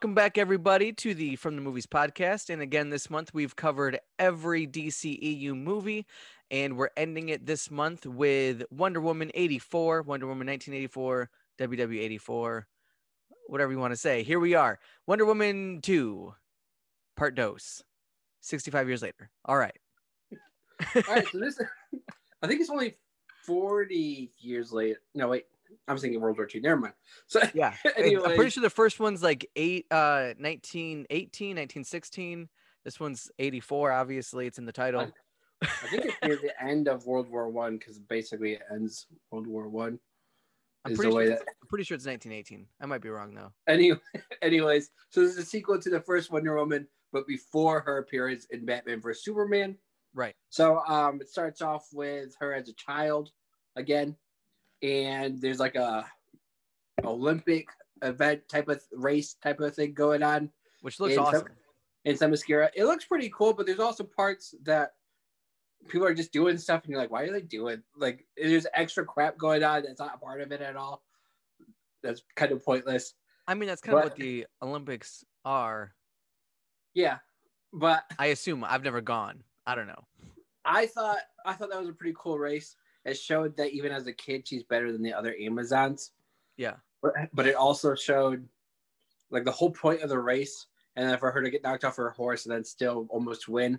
welcome back everybody to the From the Movies podcast. And again, this month we've covered every DCEU movie, and we're ending it this month with Wonder Woman 84, Wonder Woman 1984, WW 84, whatever you want to say. Here we are. Wonder Woman 2, part dose, 65 years later. All right. All right, so this, I think it's only 40 years later. No, wait, I'm thinking World War II. Never mind. So, Yeah. anyway, I'm pretty sure the first one's like eight, uh, 1918, 1916. This one's 84. Obviously, it's in the title. I think it's near the end of World War One because basically it ends World War One. I'm pretty, sure, that. I'm pretty sure it's 1918. I might be wrong though. Anyway, anyways, so this is a sequel to the first Wonder Woman, but before her appearance in Batman vs Superman. Right. So um, it starts off with her as a child again, and there's like a Olympic event type of race type of thing going on Which looks in awesome. Some, in Themyscira. It looks pretty cool, but there's also parts that people are just doing stuff, and you're like, why are they doing? Like, there's extra crap going on that's not a part of it at all. That's kind of pointless. I mean, that's kind of what the Olympics are. Yeah, but I assume I've never gone. I don't know. I thought I thought that was a pretty cool race. It showed that even as a kid, she's better than the other Amazons. Yeah. But, but it also showed like the whole point of the race, and then for her to get knocked off her horse and then still almost win,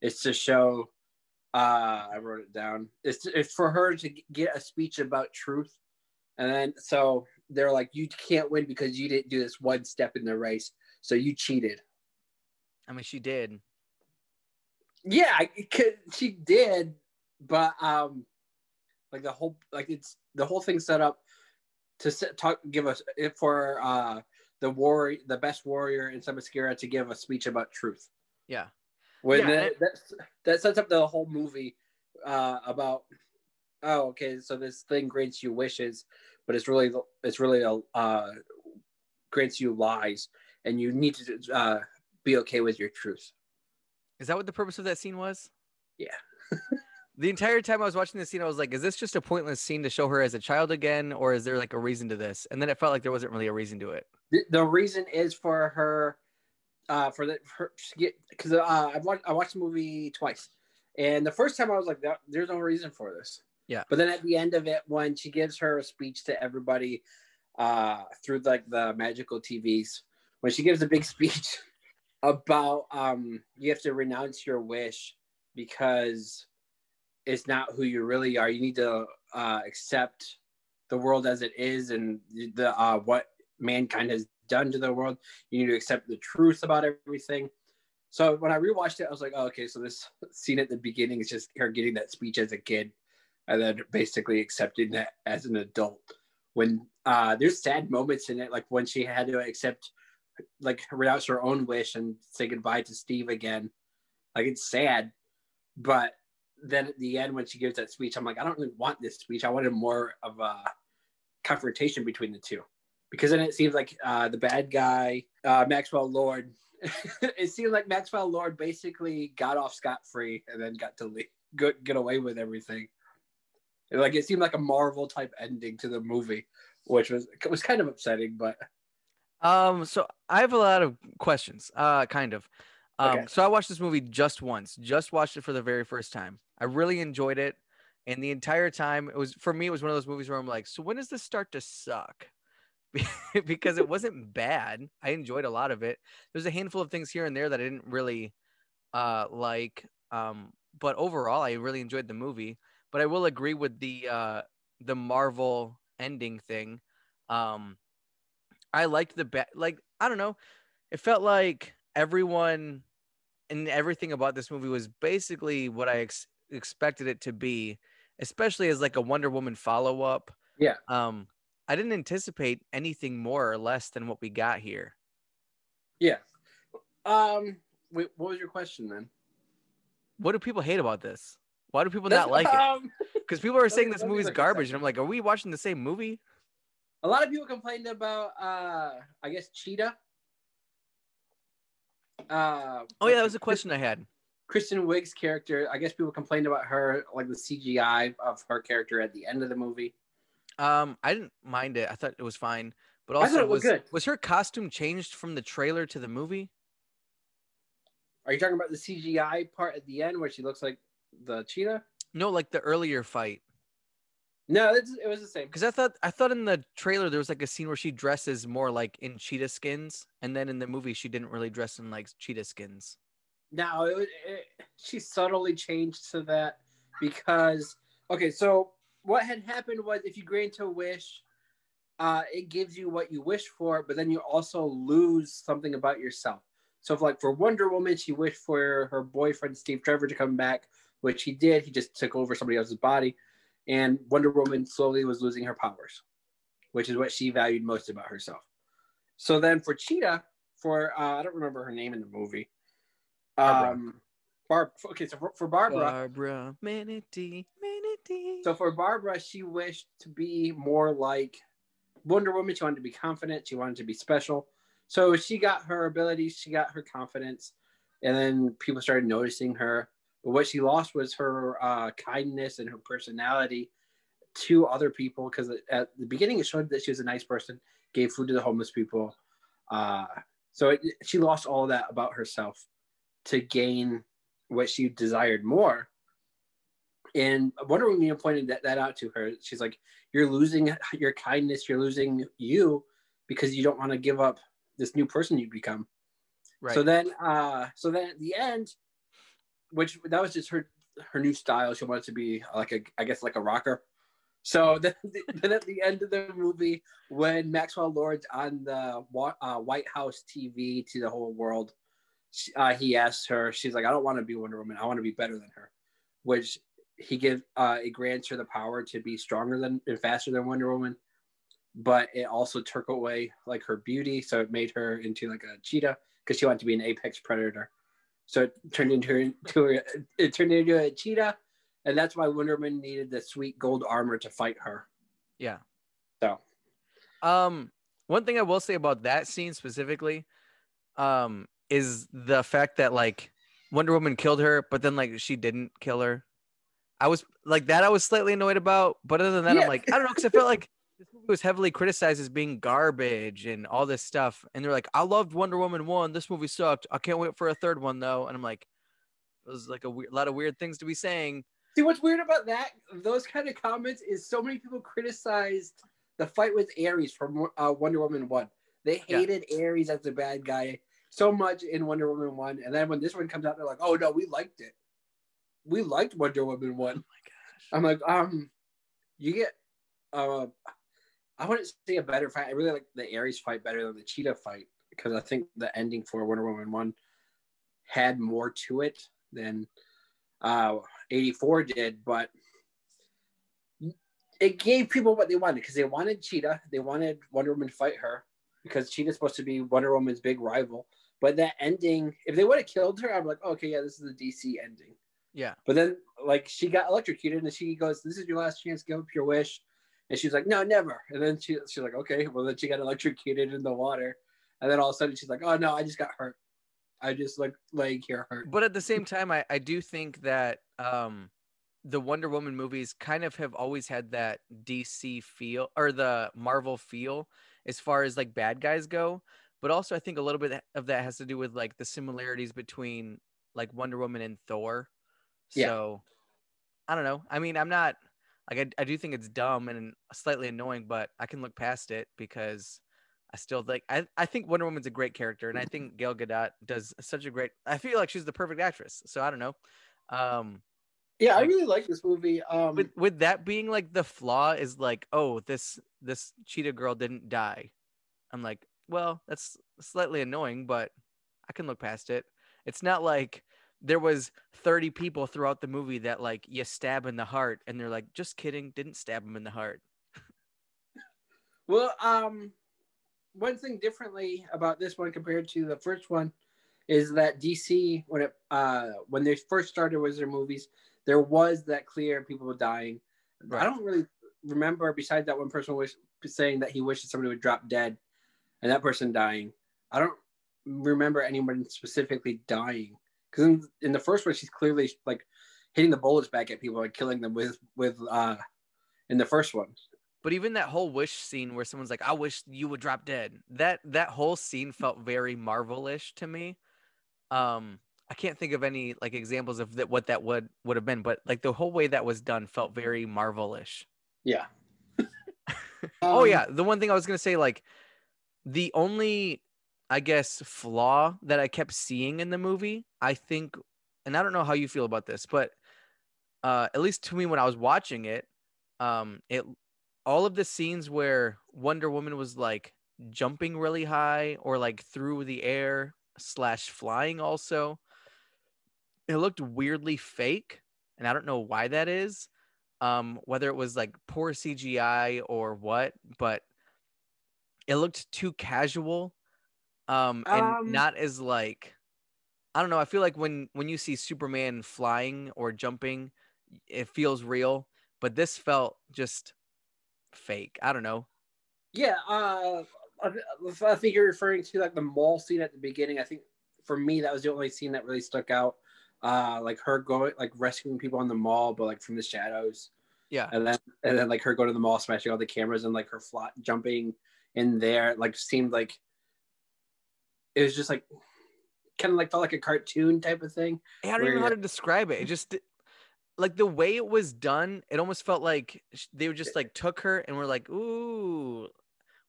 it's to show. Uh, I wrote it down. It's it's for her to get a speech about truth, and then so they're like, you can't win because you didn't do this one step in the race, so you cheated. I mean, she did. Yeah, she did, but um, like the whole like it's the whole thing set up to set, talk give us for uh the war the best warrior in Themyscira to give a speech about truth. Yeah. When Yeah, that, that's, that sets up the whole movie uh about oh okay so this thing grants you wishes but it's really it's really a uh grants you lies and you need to uh be okay with your truth. Is that what the purpose of that scene was? Yeah. the entire time I was watching this scene, I was like, is this just a pointless scene to show her as a child again, or is there like a reason to this? And then it felt like there wasn't really a reason to it. the, the reason is for her uh for the get because uh I've watched I watched the movie twice and the first time I was like there's no reason for this Yeah. but then at the end of it when she gives her a speech to everybody uh through like the magical TVs when she gives a big speech about um you have to renounce your wish because it's not who you really are you need to uh accept the world as it is and the uh what mankind has done to the world. You need to accept the truth about everything. So when I rewatched it, I was like, oh, okay, so this scene at the beginning is just her getting that speech as a kid and then basically accepting that as an adult. When uh, there's sad moments in it, like when she had to accept, like renounce her own wish and say goodbye to Steve again. Like it's sad, but then at the end when she gives that speech, I'm like, I don't really want this speech. I wanted more of a confrontation between the two because then it seems like uh, the bad guy, uh, Maxwell Lord, it seemed like Maxwell Lord basically got off scot free and then got to leave, get, get away with everything. And, like it seemed like a Marvel type ending to the movie, which was was kind of upsetting. But Um, so I have a lot of questions. Uh, kind of. Um, Okay. so I watched this movie just once, just watched it for the very first time. I really enjoyed it, and the entire time it was for me. It was one of those movies where I'm like, so when does this start to suck? because it wasn't bad. I enjoyed a lot of it. There's a handful of things here and there that I didn't really uh like. Um, but overall, I really enjoyed the movie. But I will agree with the uh the Marvel ending thing. Um, I liked the ba- like I don't know. It felt like everyone and everything about this movie was basically what I ex- expected it to be, especially as like a Wonder Woman follow up. Yeah. Um, I didn't anticipate anything more or less than what we got here. yeah, um, wait, what was your question then? What do people hate about this? Why do people not like it? Um, Because people are saying this movie's garbage, and I'm like, are we watching the same movie? a lot of people complained about, uh, I guess, Cheetah. Uh, Oh yeah, that was a question I had. Kristen Wiig's character. I guess people complained about her, like the CGI of her character at the end of the movie. Um, I didn't mind it. I thought it was fine, But also, was good. was her costume changed from the trailer to the movie? Are you talking about the CGI part at the end where she looks like the cheetah? No, like the earlier fight. No, it's, it was the same. Because I thought I thought in the trailer there was like a scene where she dresses more like in cheetah skins, and then in the movie she didn't really dress in like cheetah skins. No, it, was- it, she subtly changed to that because okay, so what had happened was if you grant a wish, uh, it gives you what you wish for, but then you also lose something about yourself. So, if like for Wonder Woman, she wished for her boyfriend Steve Trevor to come back, which he did. He just took over somebody else's body, and Wonder Woman slowly was losing her powers, which is what she valued most about herself. So then for Cheetah, for uh, I don't remember her name in the movie. Barbara. Um, Barb. Okay, so for, for Barbara, Barbara Manatee, Manatee. so for Barbara, she wished to be more like Wonder Woman. She wanted to be confident. She wanted to be special. So she got her abilities. She got her confidence, and then people started noticing her. But what she lost was her uh, kindness and her personality to other people. Because at the beginning, it showed that she was a nice person, gave food to the homeless people. Uh, so it, she lost all that about herself to gain what she desired more. And Wonder Woman pointed that, that out to her. She's like, You're losing your kindness, you're losing you because you don't want to give up this new person you become. Right. So then uh so then at the end, which that was just her her new style. She wanted to be like a I guess like a rocker. So then, then at the end of the movie, when Maxwell Lord's on the uh, White House TV to the whole world, she- uh, he asks her, she's like, I don't want to be Wonder Woman. I want to be better than her, which he gives, uh, it grants her the power to be stronger than and faster than Wonder Woman. But it also took away like her beauty. So it made her into like a cheetah because she wanted to be an apex predator. So it turned into her, into her, it turned into a cheetah. And that's why Wonder Woman needed the sweet gold armor to fight her. yeah. So Um, one thing I will say about that scene specifically, um, is the fact that like Wonder Woman killed her, but then like she didn't kill her. I was like that. I was slightly annoyed about, but other than that, Yeah. I'm like I don't know because I felt like this movie was heavily criticized as being garbage and all this stuff. And they're like, I loved Wonder Woman one. This movie sucked. I can't wait for a third one though. And I'm like, it was like a weird, lot of weird things to be saying. See what's weird about that? Those kind of comments is so many people criticized the fight with Ares from uh, Wonder Woman one. They Yeah. hated Ares as the bad guy so much in Wonder Woman one, and then when this one comes out, they're like, "Oh no, we liked it. We liked Wonder Woman one." Oh my gosh. I'm like, um, you get, uh, I wouldn't say a better fight. I really like the Ares fight better than the Cheetah fight because I think the ending for Wonder Woman one had more to it than uh 84 did, but it gave people what they wanted because they wanted Cheetah, they wanted Wonder Woman to fight her because Cheetah's supposed to be Wonder Woman's big rival. But that ending, if they would have killed her, I'm like, okay, yeah, this is the DC ending. Yeah. But then, like, she got electrocuted, and she goes, "This is your last chance. Give up your wish." And she's like, "No, never." And then she she's like, "Okay." Well, then she got electrocuted in the water, and then all of a sudden she's like, "Oh no, I just got hurt. I just like laying here hurt." But at the same time, I, I do think that um, the Wonder Woman movies kind of have always had that DC feel or the Marvel feel as far as like bad guys go. But also, I think a little bit of that has to do with like the similarities between like Wonder Woman and Thor. Yeah. So I don't know. I mean, I'm not like I, I do think it's dumb and slightly annoying, but I can look past it because I still like I, I think Wonder Woman's a great character and I think Gal Gadot does such a great I feel like she's the perfect actress. So I don't know. Um Yeah, I really like this movie. Um, with with that being like the flaw is like, oh, this this cheetah girl didn't die. I'm like, well, that's slightly annoying, but I can look past it. It's not like there was 30 people throughout the movie that like you stab in the heart and they're like, just kidding, didn't stab him in the heart. Well, um, one thing differently about this one compared to the first one is that DC, when it uh, when they first started with their movies, there was that clear people dying. Right. I don't really remember, besides that one person was saying that he wishes somebody would drop dead, and that person dying. I don't remember anyone specifically dying because in, in the first one, she's clearly like hitting the bullets back at people and killing them with with uh in the first one But even that whole wish scene where someone's like, "I wish you would drop dead." That that whole scene felt very Marvelish to me. Um, I can't think of any like examples of that what that would would have been, but like the whole way that was done felt very Marvelish. Yeah. oh Um, yeah, the one thing I was gonna say, like the only, I guess, flaw that I kept seeing in the movie, I think, and I don't know how you feel about this, but uh, at least to me when I was watching it, um, it all of the scenes where Wonder Woman was like jumping really high or like through the air slash flying also, it looked weirdly fake, and I don't know why that is um whether it was like poor CGI or what, but it looked too casual um and Um, not as like I don't know, I feel like when when you see Superman flying or jumping, it feels real, but this felt just fake. I don't know. Yeah, uh, I, think you're referring to like the mall scene at the beginning. I think for me that was the only scene that really stuck out. Uh, like her going like rescuing people in the mall, but like from the shadows, Yeah. and then and then like her going to the mall, smashing all the cameras, and like her flat jumping in there, like seemed like it was just like kind of like felt like a cartoon type of thing. I don't even know how to describe it. It just like the way it was done, it almost felt like they were just like took her and were like, "Ooh,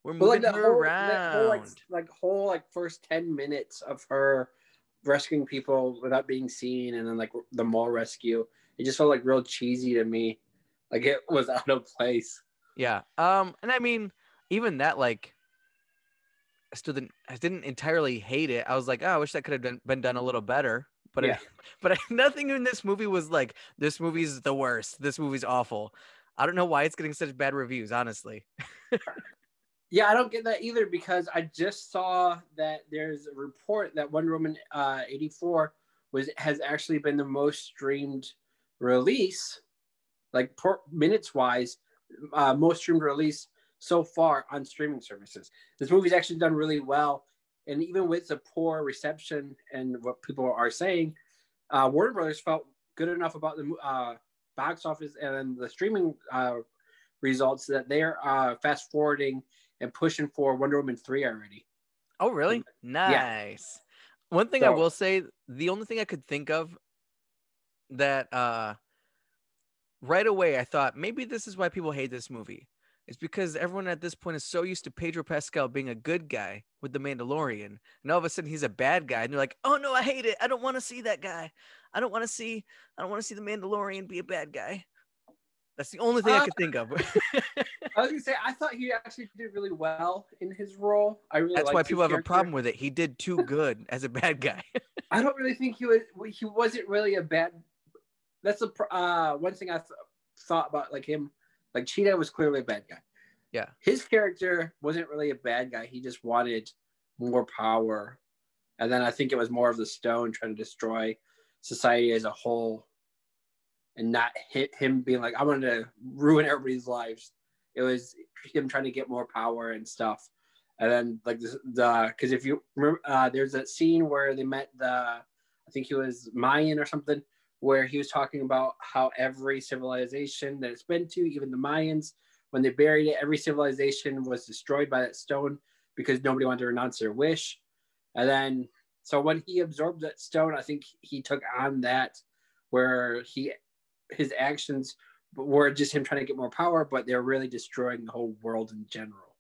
we're moving like her whole, around." whole like, like whole like first ten minutes of her rescuing people without being seen, and then like the mall rescue, it just felt like real cheesy to me. Like it was out of place. Yeah. Um, and I mean, even that, like, I still didn't, I didn't entirely hate it. I was like, oh, I wish that could have been, been done a little better. But Yeah. it, but I, nothing in this movie was like, this movie's the worst. This movie's awful. I don't know why it's getting such bad reviews, honestly. Yeah, I don't get that either because I just saw that there's a report that Wonder Woman uh, 84 was has actually been the most streamed release, like per, minutes wise, uh, most streamed release so far on streaming services. This movie's actually done really well, and even with the poor reception and what people are saying, uh, Warner Brothers felt good enough about the uh, box office and the streaming uh, results that they're uh, fast forwarding and pushing for Wonder Woman 3 already. Oh, really? Nice. One thing I will say, the only thing I could think of that uh right away I thought maybe this is why people hate this movie. It's because everyone at this point is so used to Pedro Pascal being a good guy with the Mandalorian. And all of a sudden he's a bad guy. And they're like, oh no, I hate it. I don't want to see that guy. I don't want to see I don't want to see the Mandalorian be a bad guy. That's the only thing I Uh, could think of. I was gonna say I thought he actually did really well in his role. I really That's why people have a problem with it. He did too good as a bad guy. I don't really think he was. He wasn't really a bad. That's the uh, one thing I th- thought about like him. Like Cheetah was clearly a bad guy. Yeah. His character wasn't really a bad guy. He just wanted more power, and then I think it was more of the stone trying to destroy society as a whole, and not hit him being like, "I want to ruin everybody's lives." It was him trying to get more power and stuff. And then like the because if you remember, uh, there's that scene where they met the I think he was Mayan or something, where he was talking about how every civilization that it's been to, even the Mayans, when they buried it, every civilization was destroyed by that stone because nobody wanted to renounce their wish. And then, so when he absorbed that stone, I think he took on that, where he his actions were just him trying to get more power, but they're really destroying the whole world in general.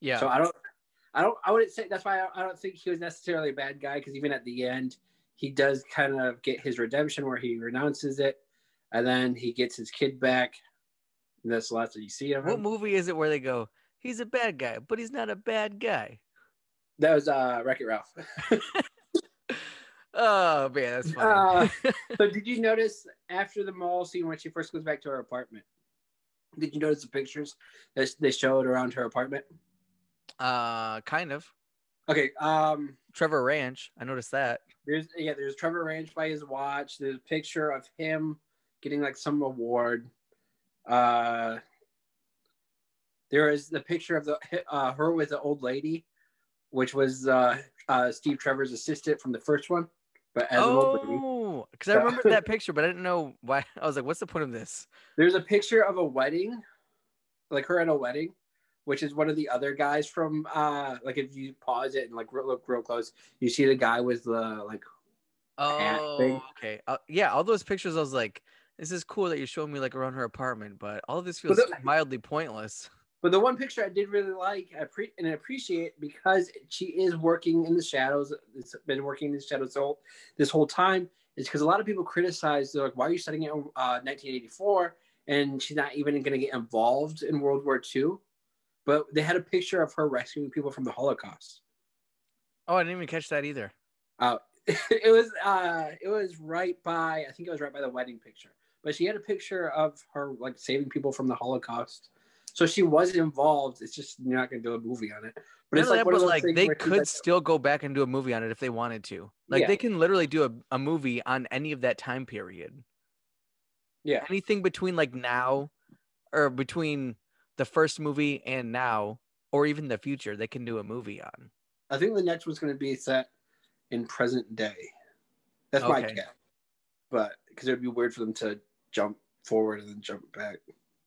yeah. So I don't, I don't, I wouldn't say that's why I, I don't think he was necessarily a bad guy because even at the end, he does kind of get his redemption where he renounces it, and then he gets his kid back. And that's the last that you see of him. What movie is it where they go, he's a bad guy, but he's not a bad guy? That was uh, Wreck It Ralph. Oh man, that's funny. so did you notice after the mall scene when she first goes back to her apartment? Did you notice the pictures that they showed around her apartment? Uh, kind of. Okay, um, Trevor Ranch. I noticed that. There's yeah, there's Trevor Ranch by his watch. There's a picture of him getting like some award. Uh, there is the picture of the uh, her with the old lady, which was uh, uh, Steve Trevor's assistant from the first one, but as an old lady. Oh, because I remember that picture, but I didn't know why. I was like, what's the point of this? There's a picture of a wedding like her at a wedding, which is one of the other guys from uh like if you pause it and like look real close, you see the guy with the like Oh, okay. Uh, yeah, all those pictures, I was like, this is cool that you're showing me like around her apartment, but all of this feels the- mildly pointless. But the one picture I did really like I pre- and appreciate because she is working in the shadows. It's been working in the shadows all, this whole time. Is because a lot of people criticize. They're like, "Why are you setting it in uh, 1984?" And she's not even going to get involved in World War II. But they had a picture of her rescuing people from the Holocaust. Oh, I didn't even catch that either. Uh, it was uh, it was right by I think it was right by the wedding picture. But she had a picture of her like saving people from the Holocaust. So she was involved. It's just you're not gonna do a movie on it. But it's like that, one of but those like they could like, still go back and do a movie on it if they wanted to. Like Yeah. they can literally do a, a movie on any of that time period. yeah, Anything between like now or between the first movie and now or even the future, they can do a movie on. I think the next one's gonna be set in present day. That's my guess. But because it would be weird for them to jump forward and then jump back.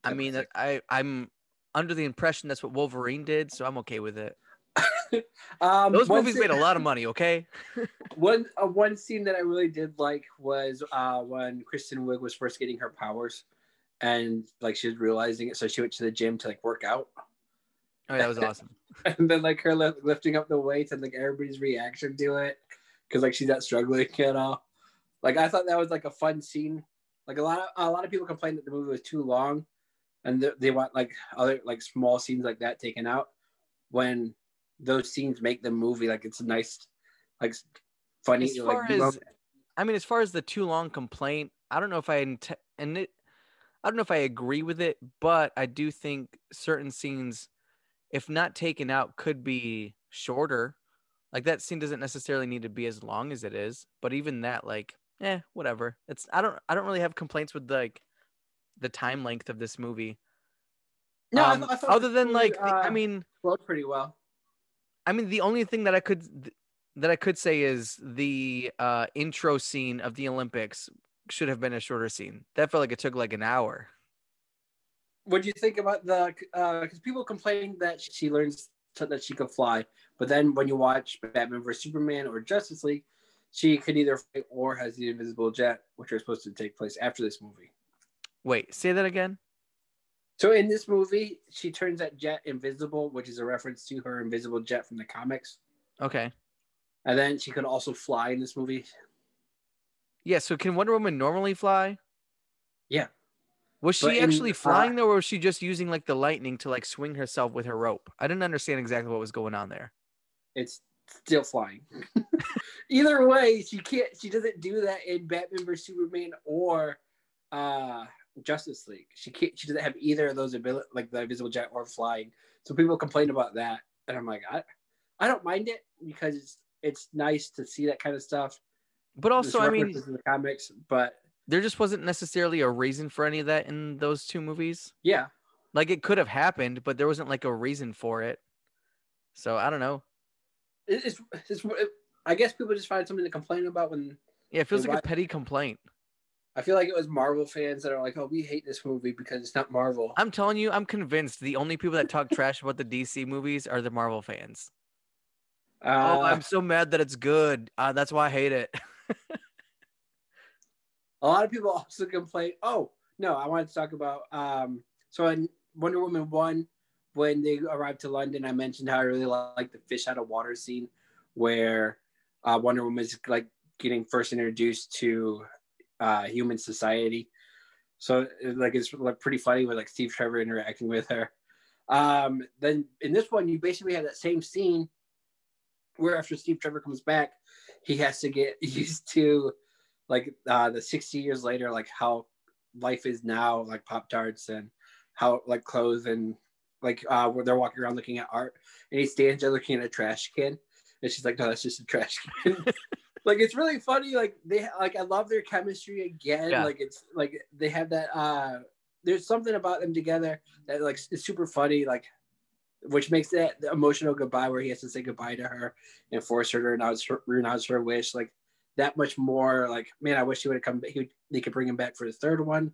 I mean. I I'm under the impression that's what Wolverine did, so I'm okay with it. um, Those movies scene- made a lot of money, okay? One uh, one scene that I really did like was uh, when Kristen Wiig was first getting her powers, and like she was realizing it, so she went to the gym to like work out, Oh, that was awesome. and then like her li- lifting up the weights and like everybody's reaction to it, because like she's not struggling at all. Like I thought that was like a fun scene. Like a lot of a lot of people complained that the movie was too long, and th- they want like other like small scenes like that taken out. When those scenes make the movie like it's a nice, like funny. As like, far as. I mean, as far as the too long complaint, I don't know if I int- and it, I don't know if I agree with it, but I do think certain scenes, if not taken out, could be shorter. Like that scene doesn't necessarily need to be as long as it is, but even that, like, eh, whatever. It's I don't I don't really have complaints with like the time length of this movie. No, I Um, thought- I other than movie, like, the- I uh, mean, flowed pretty well. I mean, the only thing that I could th- that I could say is the uh, intro scene of the Olympics should have been a shorter scene. That felt like it took like an hour. What do you think about the? Uh, because people complain that she learns that she could fly, but then when you watch Batman vs Superman or Justice League, she could either fly or has the invisible jet, which are supposed to take place after this movie. Wait, say that again. So in this movie, she turns that jet invisible, which is a reference to her invisible jet from the comics. Okay. And then she could also fly in this movie. Yeah. So can Wonder Woman normally fly? Yeah. Was she in, actually uh, flying though, or was she just using like the lightning to like swing herself with her rope? I didn't understand exactly what was going on there. It's still flying. Either way, she can't. She doesn't do that in Batman vs Superman or uh, Justice League. She can't. She doesn't have either of those ability, like the invisible jet or flying. So people complain about that, and I'm like, I, I don't mind it because it's it's nice to see that kind of stuff. But also, I mean, the comics, but there just wasn't necessarily a reason for any of that in those two movies. yeah, Like it could have happened, but there wasn't like a reason for it. So I don't know. it, it's, it's. I guess people just find something to complain about when Yeah, it feels like a petty complaint. I feel like it was Marvel fans that are like, "Oh, we hate this movie because it's not Marvel." I'm telling you, I'm convinced the only people that talk trash about the DC movies are the Marvel fans. Uh, oh, I'm so mad that it's good. Uh, that's why I hate it. A lot of people also complain. Oh no, I wanted to talk about. Um, so in Wonder Woman one, when they arrived to London, I mentioned how I really like the fish out of water scene, where uh, Wonder Woman is like getting first introduced to uh, human society. So like it's like pretty funny with like Steve Trevor interacting with her. Um, then in this one, you basically have that same scene where after Steve Trevor comes back, he has to get used to like uh, the 60 years later, like how life is now, like Pop Tarts and how like clothes and like uh, where they're walking around looking at art, and he stands there looking at a trash can, and she's like, "No, that's just a trash can." like it's really funny. Like they like I love their chemistry again. Yeah. Like it's like they have that. uh There's something about them together that like is super funny. Like which makes that the emotional goodbye where he has to say goodbye to her and force her to renounce her, renounce her wish like that much more like man i wish he would have come he would, they could bring him back for the third one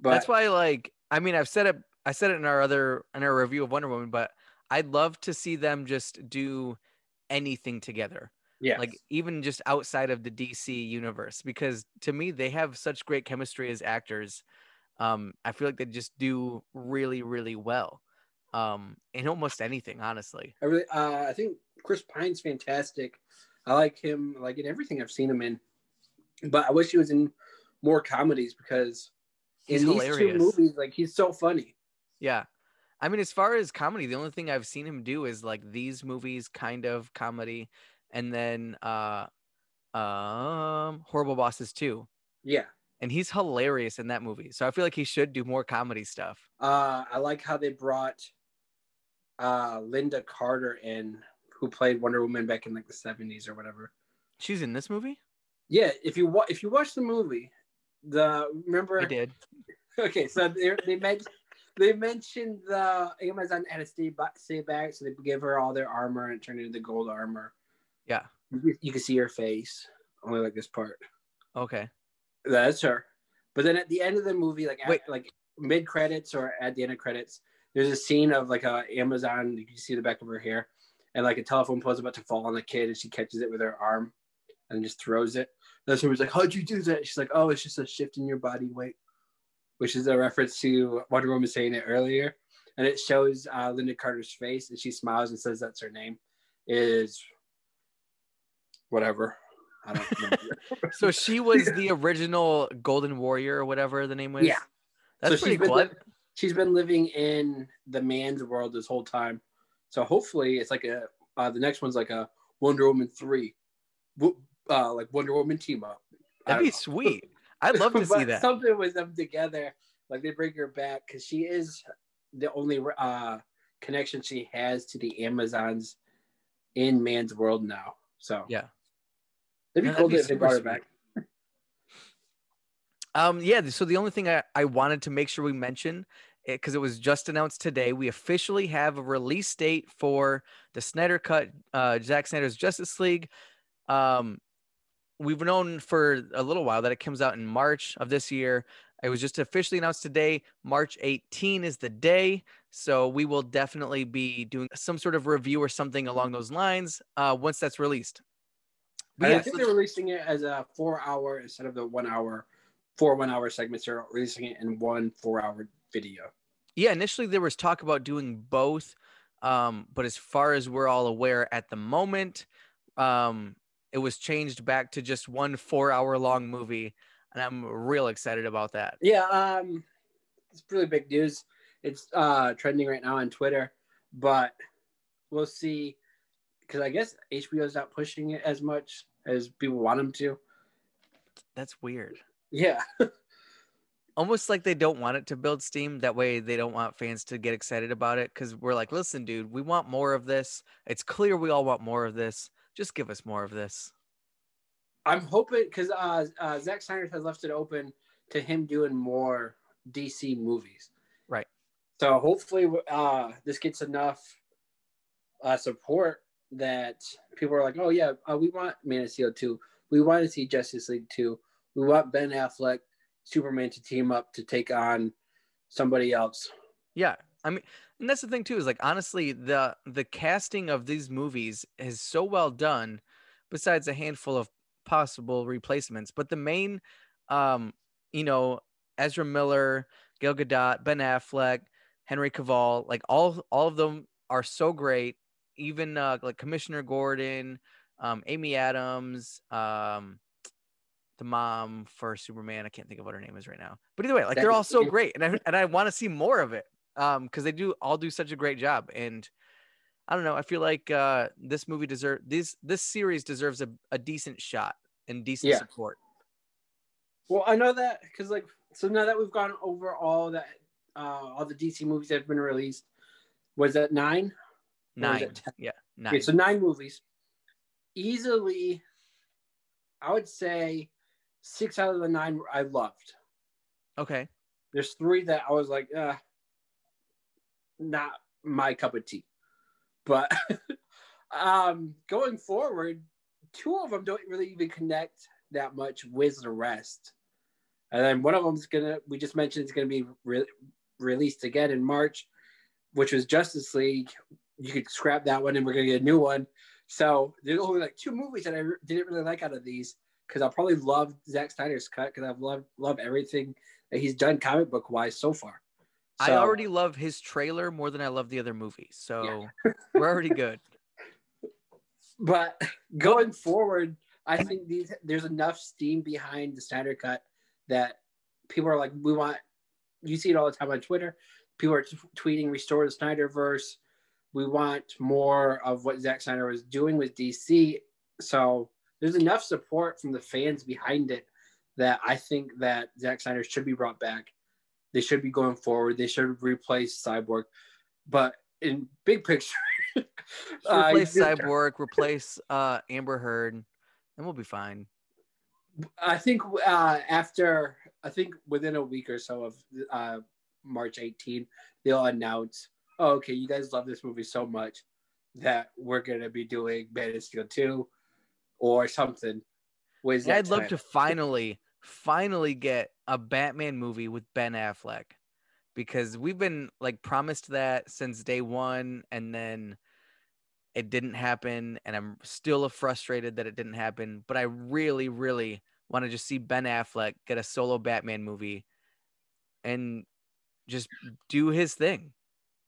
but that's why, like, I mean, I've said it I said it in our other in our review of Wonder Woman, but I'd love to see them just do anything together. Yeah. Like even just outside of the DC universe, because to me they have such great chemistry as actors. Um, I feel like they just do really, really well. Um, in almost anything, honestly. I really, uh, I think Chris Pine's fantastic. I like him, like in everything I've seen him in. But I wish he was in more comedies because He's in these hilarious. two movies, like he's so funny. Yeah. I mean, as far as comedy, the only thing I've seen him do is like these movies kind of comedy and then uh um Horrible Bosses too. Yeah. And he's hilarious in that movie. So I feel like he should do more comedy stuff. Uh, I like how they brought uh, Lynda Carter in, who played Wonder Woman back in like the seventies or whatever. She's in this movie? Yeah, if you wa- if you watch the movie, the remember I did. Okay, so they they mentioned they mentioned the Amazon had to stay back, so they gave her all their armor and it turned into gold armor. Yeah. You, you can see her face, only like this part. Okay. That's her. But then at the end of the movie, like Wait. like mid credits or at the end of credits, there's a scene of like a Amazon. You can see the back of her hair, and like a telephone pole's about to fall on the kid, and she catches it with her arm, and just throws it. That's when he's like, "How'd you do that?" She's like, "Oh, it's just a shift in your body weight," which is a reference to Wonder Woman saying it earlier, and it shows uh, Lynda Carter's face, and she smiles and says that's her name. Is whatever. I don't remember. So she was the original Golden Warrior or whatever the name was. Yeah. That's So pretty cool. li- she's been living in the man's world this whole time. So hopefully it's like a uh, the next one's like a Wonder Woman three, uh, like Wonder Woman team up. That'd be don't sweet. I'd love to see that. Something with them together, like they bring her back because she is the only uh, connection she has to the Amazons in man's world now. So Yeah. it'd be Yeah, cool that'd if they brought her back. Um, yeah. So the only thing I, I wanted to make sure we mention, because it was just announced today, we officially have a release date for the Snyder Cut, uh, Zack Snyder's Justice League. Um, we've known for a little while that it comes out in March of this year. It was just officially announced today. March 18 is the day. So we will definitely be doing some sort of review or something along those lines uh, once that's released. But And yeah, I think so- they're releasing it as a four hour instead of the one hour, four one hour segments. They're releasing it in one four hour video. Yeah, initially there was talk about doing both, um, but as far as we're all aware at the moment, um, it was changed back to just one four-hour-long movie, and I'm real excited about that. Yeah, um, it's really big news. It's uh, trending right now on Twitter, but we'll see. Because I guess HBO's not pushing it as much as people want them to. That's weird. Yeah, Almost like they don't want it to build steam. That way, they don't want fans to get excited about it. Because we're like, listen, dude, we want more of this. It's clear we all want more of this. Just give us more of this. I'm hoping because uh, uh, Zack Snyder has left it open to him doing more DC movies. Right. So hopefully, uh, this gets enough uh, support that people are like, "Oh yeah, uh, we want Man of Steel two. We want to see Justice League two. We want Ben Affleck, Superman to team up to take on somebody else." Yeah, I mean, and that's the thing too is like honestly, the the casting of these movies is so well done. Besides a handful of possible replacements, but the main, um, you know, Ezra Miller, Gal Gadot, Ben Affleck, Henry Cavill, like all all of them are so great. Even uh, like Commissioner Gordon, um, Amy Adams, um, the mom for Superman. I can't think of what her name is right now. But either way, like they're all so great, and I and I want to see more of it. Um, because they do all do such a great job, and I don't know. I feel like uh, this movie deserve this this series deserves a, a decent shot and decent Yeah. support. Well, I know that because like so now that we've gone over all that uh, all the DC movies that have been released, was that nine? Nine, ten? yeah, nine. Okay, so nine movies. Easily, I would say six out of the nine I loved. okay, There's three that I was like, uh, not my cup of tea. But um, going forward, two of them don't really even connect that much with the rest. And then one of them's gonna, we just mentioned, it's gonna be re- released again in March, which was Justice League. You could scrap that one, and we're gonna get a new one. So there's only like two movies that I didn't really like out of these because I probably love Zack Snyder's cut because I've loved love everything that he's done comic book wise so far. I already love his trailer more than I love the other movies. So we're already good. but going forward, I think these there's enough steam behind the Snyder cut that people are like, we want. You see it all the time on Twitter. People are t- tweeting, "Restore the Snyderverse." We want more of what Zack Snyder was doing with DC. So there's enough support from the fans behind it that I think that Zack Snyder should be brought back. They should be going forward. They should replace Cyborg. But in big picture, uh, Replace you- Cyborg, replace uh, Amber Heard, and we'll be fine. I think uh, after I think within a week or so of uh, March 18, they'll announce, oh, okay, you guys love this movie so much that we're gonna be doing Man of Steel 2 or something. That I'd love to finally, finally get a Batman movie with Ben Affleck because we've been like promised that since day one, and then it didn't happen, and I'm still frustrated that it didn't happen. But I really, really want to just see Ben Affleck get a solo Batman movie and just do his thing.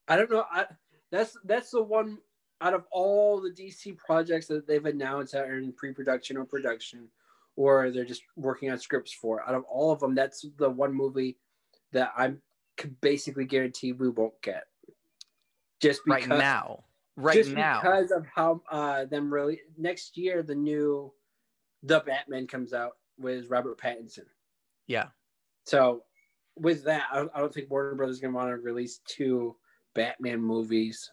I don't know. I that's that's the one out of all the DC projects that they've announced that are in pre-production or production, or they're just working on scripts for. Out of all of them, that's the one movie that I'm could basically guarantee we won't get. Just because, right now. Right just now. because of how uh them really next year the new the Batman comes out with Robert Pattinson. yeah. So with that, I, I don't think Warner Brothers is going to want to release two Batman movies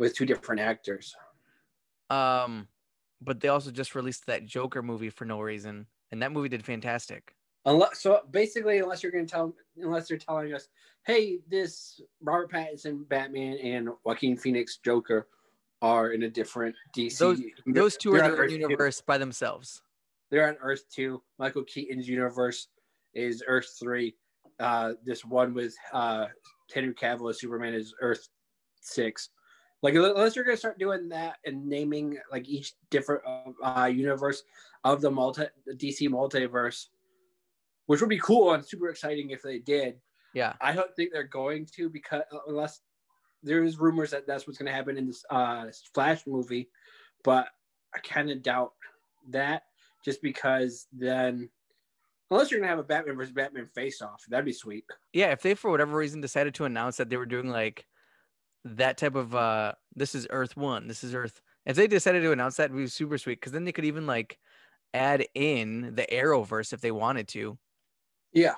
with two different actors. Um, but they also just released that Joker movie for no reason, and that movie did fantastic. Unless so, basically, unless you're going to tell, unless they're telling us, hey, this Robert Pattinson Batman and Joaquin Phoenix Joker are in a different DC. Those- Those two are they're on their Earth two. universe by themselves. They're on Earth two. Michael Keaton's universe is Earth three. Uh, this one with uh, Henry Cavill as Superman is Earth six. Like unless you're gonna start doing that and naming like each different uh, universe of the multi the DC multiverse, which would be cool and super exciting if they did. Yeah. I don't think they're going to because unless there's rumors that that's what's going to happen in this uh, Flash movie, but I kind of doubt that just because then unless you're going to have a Batman versus Batman face off, that'd be sweet. Yeah, if they for whatever reason decided to announce that they were doing like that type of uh this is Earth 1, this is Earth. If they decided to announce that, it'd be super sweet cuz then they could even like add in the Arrowverse if they wanted to. Yeah,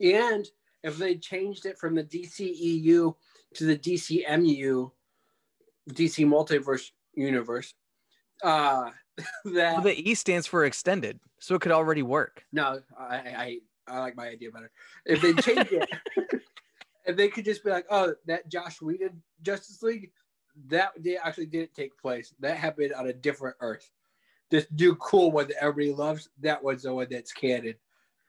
and if they changed it from the DCEU to the DCMU, DC Multiverse Universe, uh, that Well, the E stands for extended, so it could already work. No, I, I I like my idea better. If they change it, if they could just be like, oh, that Joss Whedon Justice League, that they actually didn't take place. That happened on a different Earth. This new cool one that everybody loves, that one's the one that's canon.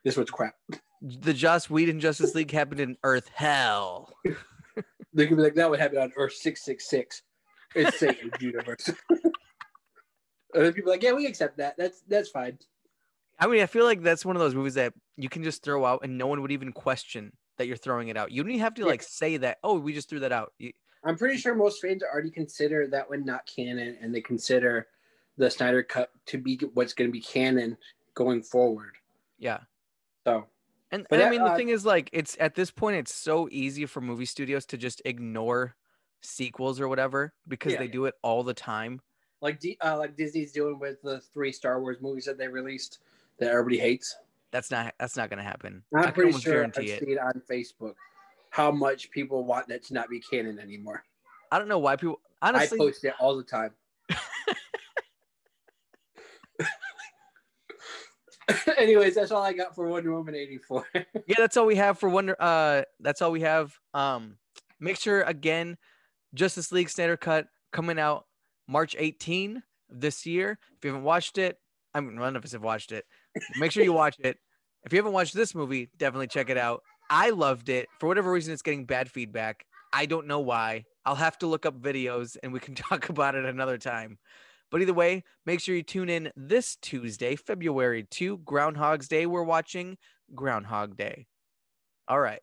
This one's crap. The Joss Whedon Justice League happened in Earth Hell. They could be like, that would happen on Earth six six six. It's Satan's universe. and then people are like, yeah, we accept that. That's that's fine. I mean, I feel like that's one of those movies that you can just throw out and no one would even question that you're throwing it out. You don't even have to Yeah. like say that, oh, we just threw that out. You, I'm pretty sure most fans already consider that one not canon, and they consider the Snyder Cut to be what's going to be canon going forward. yeah. So And, and I that, mean, the uh, thing is, like, it's at this point, it's so easy for movie studios to just ignore sequels or whatever because Yeah. they do it all the time. like D, uh, like Disney's doing with the three Star Wars movies that they released that everybody hates. That's not that's not gonna happen. I'm pretty sure I've it. seen on Facebook how much people want that to not be canon anymore. I don't know why people honestly. I post it all the time. Anyways, that's all I got for Wonder Woman 84. yeah, that's all we have for Wonder. Uh, that's all we have. Um, make sure again, Justice League Standard Cut coming out March 18 this year. If you haven't watched it, I mean, none of us have watched it. Make sure you watch it. If you haven't watched this movie, definitely check it out. I loved it. For whatever reason, it's getting bad feedback. I don't know why. I'll have to look up videos and we can talk about it another time. But either way, make sure you tune in this Tuesday, February 2, Groundhog's Day. We're watching Groundhog Day. All right.